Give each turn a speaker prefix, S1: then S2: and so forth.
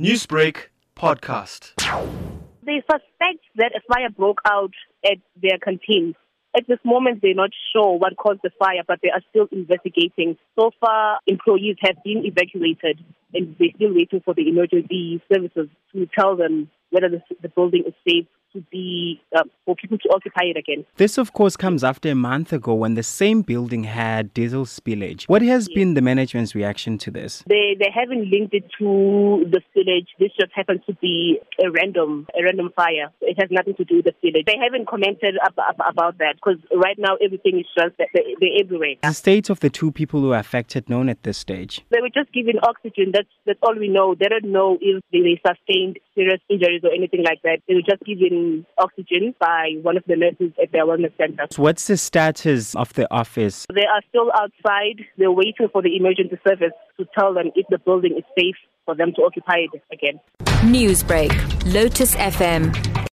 S1: Newsbreak podcast.
S2: They suspect that a fire broke out at their canteen. At this moment, they're not sure what caused the fire, but they are still investigating. So far, employees have been evacuated, and they're still waiting for the emergency services to tell them whether the, the building is safe to be uh, for people to occupy it again.
S3: This, of course, comes after a month ago when the same building had diesel spillage. What has
S2: Yes.
S3: been the management's reaction to this?
S2: They they haven't linked it to the spillage. This just happened to be a random a random fire. It has nothing to do with the spillage. They haven't commented ab- ab- about that because right now everything is just that they- they're everywhere.
S3: The state of the two people who are affected known at this stage.
S2: They were just given oxygen. That's that's all we know. They don't know if they sustained serious injuries or anything like that. They were just given oxygen by one of the nurses at their wellness center.
S3: So what's the status of the office?
S2: They are still outside. They're waiting for the emergency service to tell them if the building is safe for them to occupy it again.
S4: Newsbreak, Lotus FM,